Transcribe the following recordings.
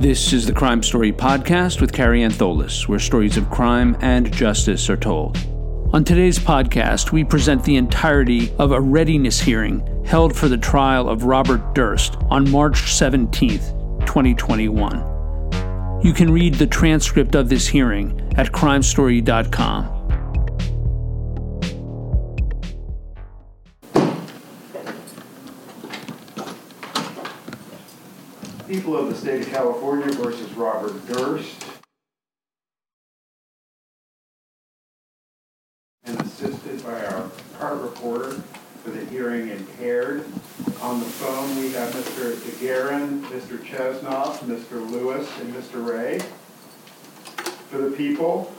This is the Crime Story Podcast with Kary Antholis, where stories of crime and justice are told. On today's podcast, we present the entirety of a readiness hearing held for the trial of Robert Durst on March 17th, 2021. You can read the transcript of this hearing at crimestory.com. People of the State of California versus Robert Durst. And assisted by our court reporter for the hearing impaired. On the phone, we have Mr. DeGuerin, Mr. Chesnoff, Mr. Lewis, and Mr. Ray. For the people,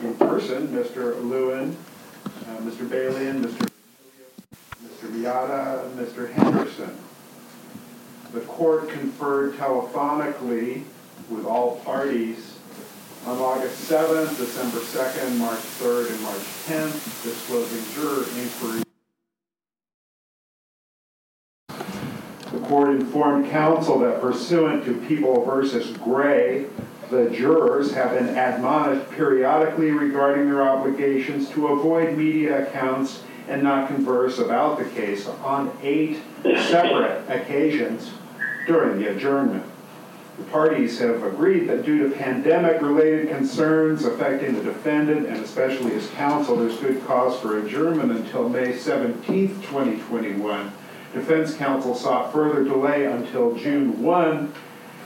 in person, Mr. Lewin, uh, Mr. Balian, Mr. Mr. Viata, and Mr. Henderson. The court conferred telephonically with all parties on August 7th, December 2nd, March 3rd, and March 10th, disclosing juror inquiry. The court informed counsel that pursuant to People versus Gray, the jurors have been admonished periodically regarding their obligations to avoid media accounts and not converse about the case on eight separate occasions during the adjournment. The parties have agreed that due to pandemic-related concerns affecting the defendant and especially his counsel, there's good cause for adjournment until May 17, 2021. Defense counsel sought further delay until June 1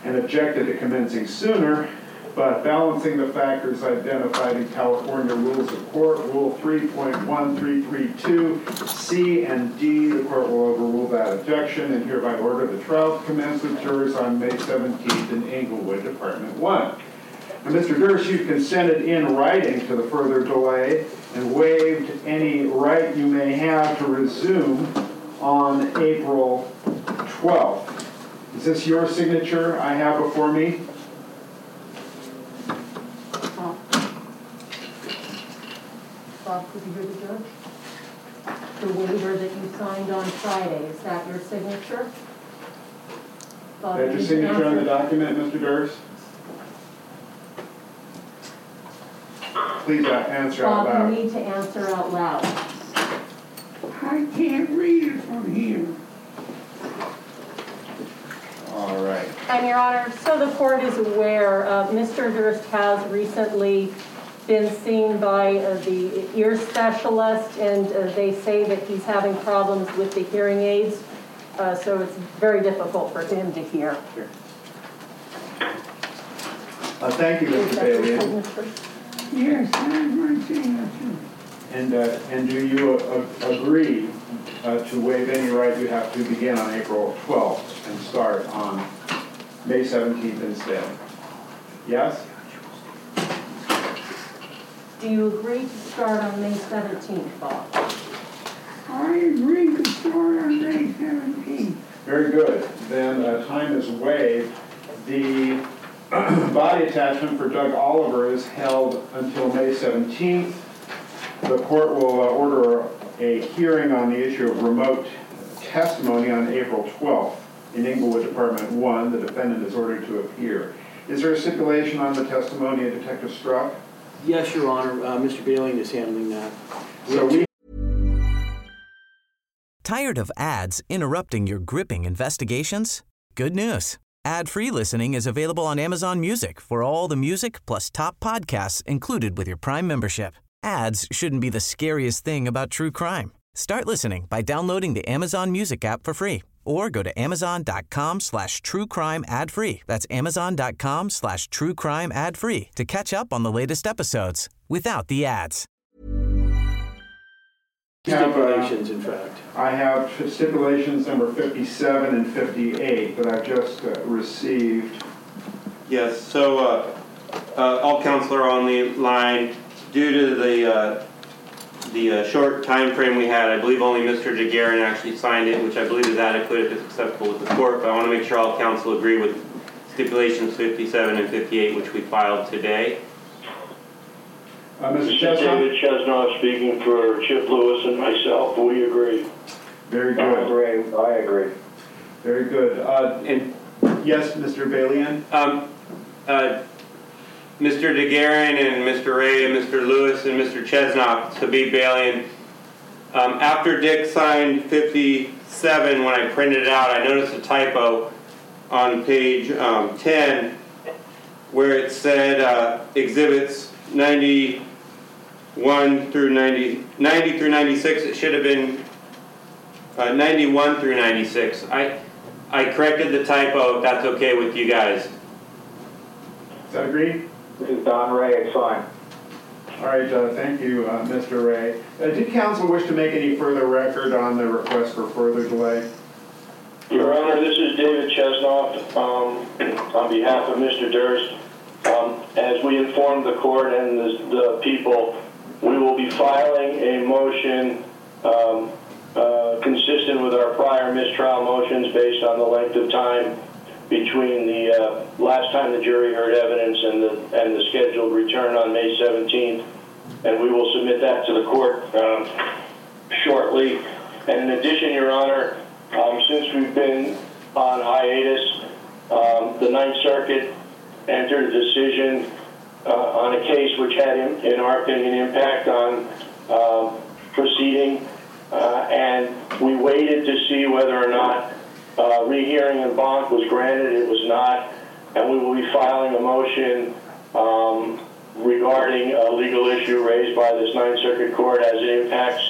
and objected to commencing sooner, but balancing the factors identified in California Rules of Court, Rule 3.1332, C and D, the court will overrule that objection and hereby order the trial to commence with jurors on May 17th in Inglewood, Department 1. Now, Mr. Durst, you've consented in writing to the further delay and waived any right you may have to resume on April 12th. Is this your signature I have before me? Bob, could you hear the judge? The waiver that you signed on Friday, is that your signature? Bob, Is that your you need to signature on the answer- document, Mr. Durst? Please uh, answer out Bob, you loud. need to answer out loud. I can't read it from here. All right. And Your Honor, so the court is aware, uh, Mr. Durst has recently been seen by uh, the ear specialist, and uh, they say that he's having problems with the hearing aids, uh, so it's very difficult for him to hear. Uh, Thank you, Mr. that your Bailey. signature? Yes, that's my. And, uh, and do you uh, agree uh, to waive any right you have to begin on April 12th and start on May 17th instead? Yes? Do you agree to start on May 17th, Bob? I agree to start on May seventeenth. Very good. Then uh, time is waived. The body attachment for Doug Oliver is held until May 17th. The court will uh, order a hearing on the issue of remote testimony on April 12th in Inglewood Department 1. The defendant is ordered to appear. Is there a stipulation on the testimony of Detective Struck? Yes, Your Honor, uh, Mr. Balian is handling that. So we Tired of ads interrupting your gripping investigations? Good news. Ad-free listening is available on Amazon Music for all the music plus top podcasts included with your Prime membership. Ads shouldn't be the scariest thing about true crime. Start listening by downloading the Amazon Music app for free or go to amazon.com slash true crime ad free. That's amazon.com slash true crime ad free to catch up on the latest episodes without the ads. Stipulations, in fact. I have stipulations number 57 and 58 that I've just uh, received. Yes, so, uh, uh, all counsel are on the line. Due to the, uh, the uh, short time frame we had, I believe only Mr. DeGuerin actually signed it, which I believe is adequate if it's acceptable with the court, but I want to make sure all counsel agree with stipulations 57 and 58, which we filed today. Uh, Mr. This? David Chesnoff speaking for Chip Lewis and myself. We agree. Very good. I good, agree. I agree. very good. Uh, And, yes, Mr. Balian? Um, uh, Mr. DeGuerin and Mr. Ray and Mr. Lewis and Mr. Chesnoff, Habib Balian. Um, after Dick signed 57, when I printed it out, I noticed a typo on page um, 10 where it said uh, exhibits 91 through 90, 90 through 96. It should have been uh, 91 through 96. I, I corrected the typo, if that's okay with you guys. Is that agreed? This is Don Ray, it's fine. All right, uh, thank you, uh, Mr. Ray. Uh, Did counsel wish to make any further record on the request for further delay? Your Honor, this is David Chesnoff, um, on behalf of Mr. Durst. Um, as we informed the court and the, the people, we will be filing a motion, um, uh, consistent with our prior mistrial motions based on the length of time between the, uh, last time the jury heard evidence and the, and the scheduled return on May 17th. And we will submit that to the court, um, shortly. And in addition, Your Honor, um, since we've been on hiatus, um, the Ninth Circuit entered a decision uh, on a case which had, in, in our opinion, impact on um, proceeding, uh, and we waited to see whether or not uh, rehearing en banc was granted. It was not, and we will be filing a motion um, regarding a legal issue raised by this Ninth Circuit Court as it impacts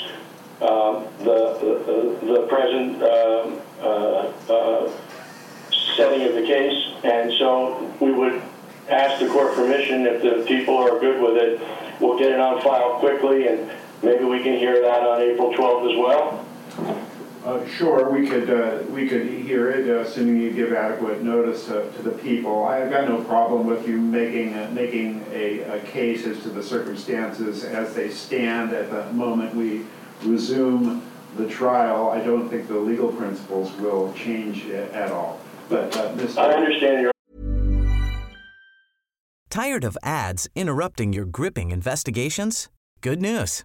um, the, the, the present um, uh, uh, setting of the case. And so we would ask the court permission, if the people are good with it, we'll get it on file quickly, and maybe we can hear that on April 12th as well. Uh, Sure, we could, uh, we could hear it, uh, assuming you give adequate notice uh, to the people. I've got no problem with you making, uh, making a a case as to the circumstances as they stand at the moment we resume the trial. I don't think the legal principles will change at all. But, uh, Mr. I understand your Tired of ads interrupting your gripping investigations? Good news.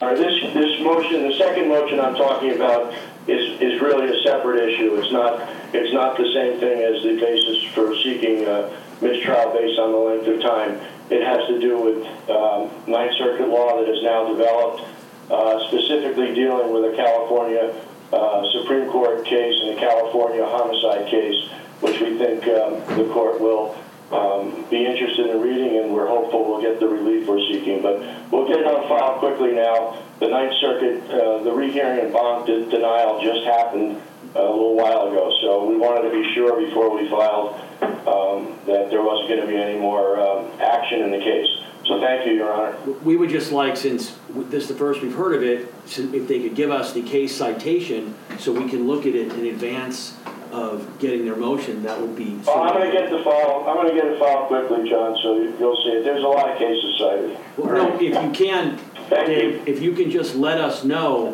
This, this motion, the second motion I'm talking about is, is really a separate issue. It's not, it's not the same thing as the basis for seeking uh, mistrial based on the length of time. It has to do with um, Ninth Circuit law that is now developed, uh, specifically dealing with a California uh, Supreme Court case and a California homicide case, which we think um, the court will um, be interested in reading, and we're hopeful we'll get the relief we're seeking. But we'll get it on file quickly now. The Ninth Circuit, uh, the rehearing en banc de- denial just happened a little while ago, so we wanted to be sure before we filed um, that there wasn't going to be any more um, action in the case. So thank you, Your Honor. We would just like, since this is the first we've heard of it, if they could give us the case citation so we can look at it in advance of getting their motion, that would be. Well, I'm going to get the file. I'm going to get the file quickly, John. So you- you'll see it. There's a lot of cases cited. Well, no, if you can, Thank you. Dave, if you can just let us know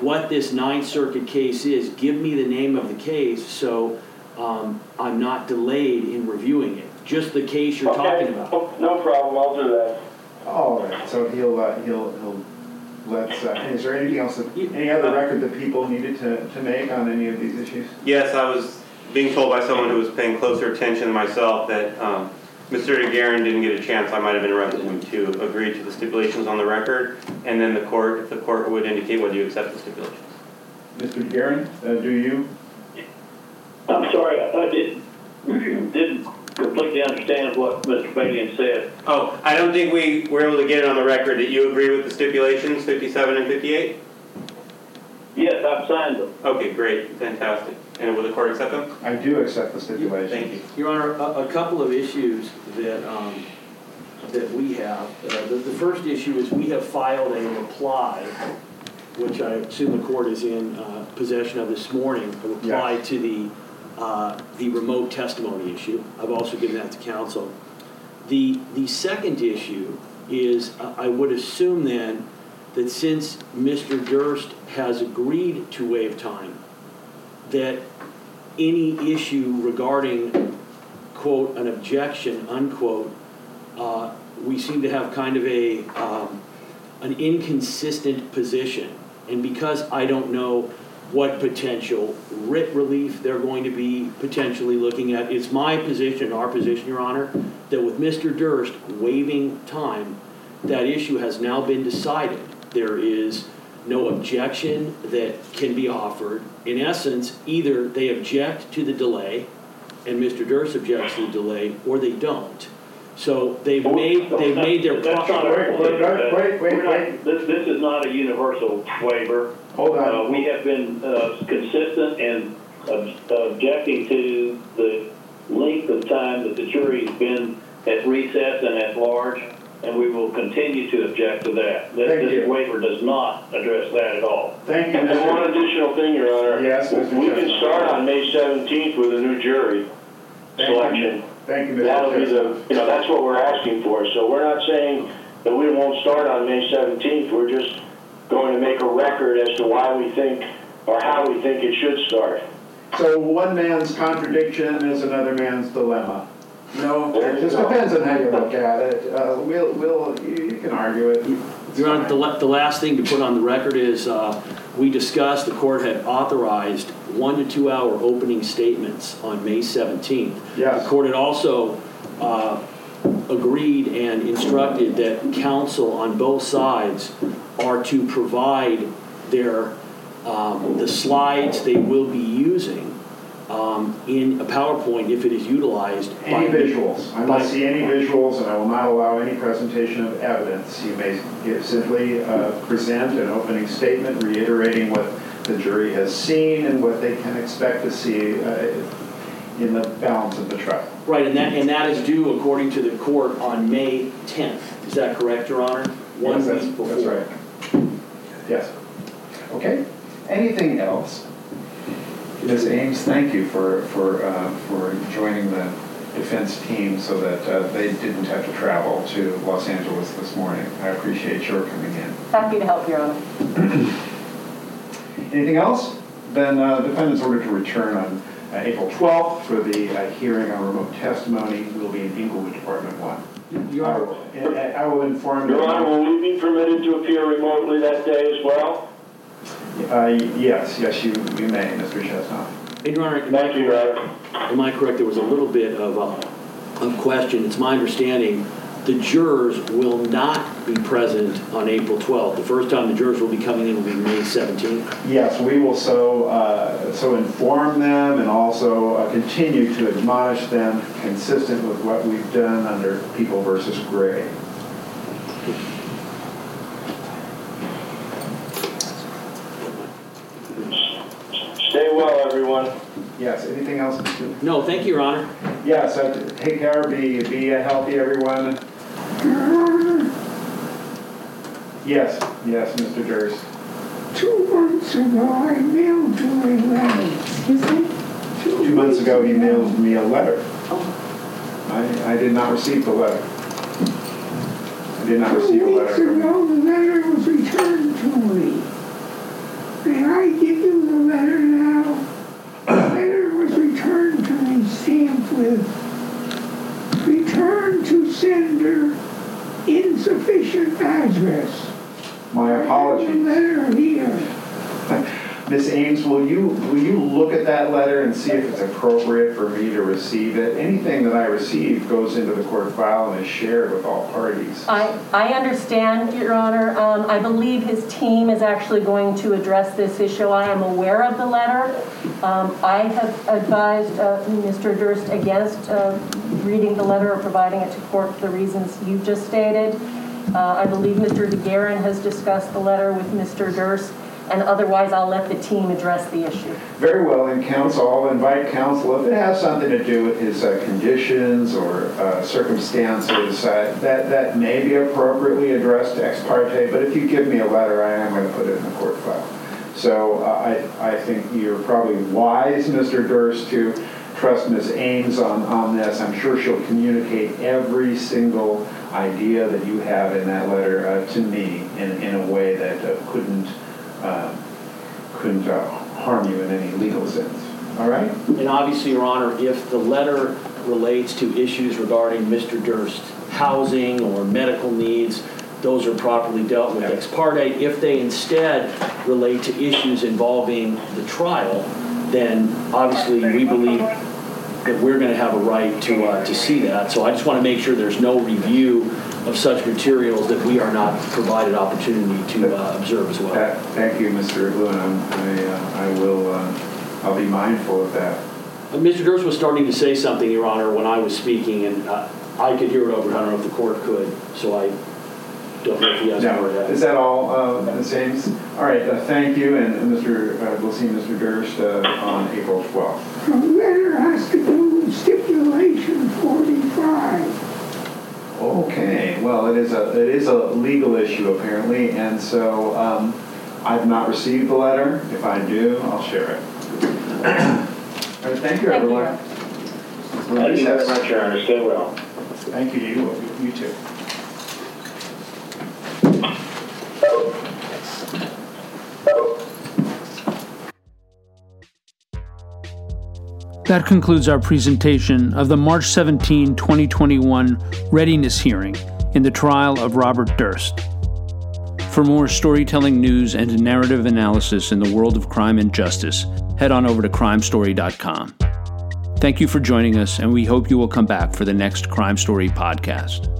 what this Ninth Circuit case is, give me the name of the case so um, I'm not delayed in reviewing it. Just the case you're talking about. Oh, No problem. I'll do that. All right, so he'll, uh, he'll, he'll, let's, uh, is there anything else, that- any other record that people needed to, to make on any of these issues? Yes, I was being told by someone who was paying closer attention than myself that um, Mr. DeGuerin didn't get a chance, I might have interrupted him to agree to the stipulations on the record, and then the court, if the court would indicate whether you accept the stipulations. Mr. Garen, uh, do you? I'm sorry, I didn't, didn't completely understand what Mr. Balian said. Oh, I don't think we were able to get it on the record that you agree with the stipulations, 57 and 58? Yes, I've signed them. Okay, great, fantastic. And will the court accept them? I do accept the stipulation. Thank you. Your Honor, a, a couple of issues that, um, that we have. Uh, the, the first issue is we have filed a reply, which I assume the court is in, uh, possession of this morning, a reply Yes. to the, uh, the remote testimony issue. I've also given that to counsel. The, the second issue is, uh, I would assume then, that since Mr. Durst has agreed to waive time, that any issue regarding, quote, an objection, unquote, uh, we seem to have kind of a, um, an inconsistent position. And because I don't know what potential writ relief they're going to be potentially looking at, it's my position, our position, Your Honor, that with Mr. Durst waiving time, that issue has now been decided. There is no objection that can be offered. In essence, either they object to the delay, and Mr. Durst objects to the delay, or they don't. So they've made, they've made their. That's not pro- a- Wait, wait, wait, wait, We're not- wait. This, this is not a universal waiver. Hold on. Uh, we have been, uh, consistent in ob- objecting to the length of time that the jury's been at recess and at large, and we will continue to object to that. This, Thank this you. waiver does not address that at all. Thank you, And then one Mr. additional thing, Your Honor. Yes, Mr. We can Chesnoff. start on May 17th with a new jury Thank you. selection. Thank you, Mr. That'll be the, you know, that's what we're asking for. So we're not saying that we won't start on May 17th. We're just going to make a record as to why we think, or how we think it should start. So one man's contradiction is another man's dilemma. No, it just depends on how you look at it. Uh, we'll, we'll, you you can argue it. Your Honor, the, la- the last thing to put on the record is, uh, we discussed, the court had authorized one to two hour opening statements on May 17th. Yes. The court had also uh, agreed and instructed that counsel on both sides are to provide their, um, the slides they will be using um, in a PowerPoint if it is utilized. by- Any visuals. I must see any visuals, and I will not allow any presentation of evidence. You may give- simply uh, present an opening statement reiterating what the jury has seen and what they can expect to see uh, in the balance of the trial. Right, and that, and that is due according to the court on May 10th. Is that correct, Your Honor? One Yes, week before. That's right. Yes. Okay. Anything else? Ms. Ames, thank you for, for, uh, for joining the defense team so that uh, they didn't have to travel to Los Angeles this morning. I appreciate your coming in. Happy to help, Your Honor. Anything else? Then uh, the defendant's ordered to return on uh, April 12th for the uh, hearing on remote testimony will be in Inglewood Department 1. Your I Honor, will- I I will inform you. Your Honor, will we be permitted to appear remotely that day as well? Uh, Yes, yes, you you may, Mr. Chesnoff. and Your Honor, am I Thank you, Your Honor. Am I correct, there was a little bit of, uh, of question. It's my understanding the jurors will not be present on April 12th. The first time the jurors will be coming in will be May 17th. Yes, we will so, uh, so inform them and also uh, continue to admonish them consistent with what we've done under People versus Gray. Stay well, everyone. Yes, anything else? No, thank you, Your Honor. Yes, uh, take care, be, be healthy, everyone. Yes, yes, Mr. Durst. two months ago, I mailed you a letter. Two months ago, he mailed me a letter. I, I did not receive the letter. I did not receive a Two letter weeks from ago, the letter was returned to me. May I give you the letter now? The letter was returned to me stamped with, return to sender, insufficient address. My apologies. letter here. Miss Ames, will you, will you look at that letter and see if it's appropriate for me to receive it? Anything that I receive goes into the court file and is shared with all parties. I, I understand, Your Honor. Um, I believe his team is actually going to address this issue. I am aware of the letter. Um, I have advised uh, Mr. Durst against uh, reading the letter or providing it to court for the reasons you just stated. Uh, I believe Mr. DeGuerin has discussed the letter with Mr. Durst, and otherwise I'll let the team address the issue. Very well, in counsel, I'll invite counsel, if it has something to do with his uh, conditions or uh, circumstances, uh, that, that may be appropriately addressed ex parte, but if you give me a letter, I am going to put it in the court file. So uh, I, I think you're probably wise, Mr. Durst, to trust Ms. Ames on, on this. I'm sure she'll communicate every single idea that you have in that letter uh, to me in, in a way that uh, couldn't, uh, couldn't uh, harm you in any legal sense. All right? And obviously, Your Honor, if the letter relates to issues regarding Mr. Durst's housing or medical needs, those are properly dealt with ex parte. If they instead relate to issues involving the trial, then obviously we believe that we're going to have a right to, uh, to see that. So I just want to make sure there's no review of such materials that we are not provided opportunity to uh, observe as well. That- Thank you, Mr. Lewin. I'm- I, uh, I will, uh, I'll be mindful of that. Uh, Mr. Durst was starting to say something, Your Honor, when I was speaking, and uh, I could hear it over, I don't know if the court could, so I don't know if he has No, more of that. is that all, uh, Ms. Ames? All right, uh, thank you, and and Mr., uh, we'll see Mr. Durst uh, on April 12th. The letter has to do with stipulation forty-five. Okay, well, it is a, it is a legal issue apparently, and so um, I've not received the letter. If I do, I'll share it. All right, thank you, Thank everyone. Your Thank you very much, Your Honor. Stay well. Thank you, you, you too. That concludes our presentation of the March 17, 2021 readiness hearing in the trial of Robert Durst. For more storytelling news and narrative analysis in the world of crime and justice, head on over to crimestory.com. Thank you for joining us, and we hope you will come back for the next Crime Story podcast.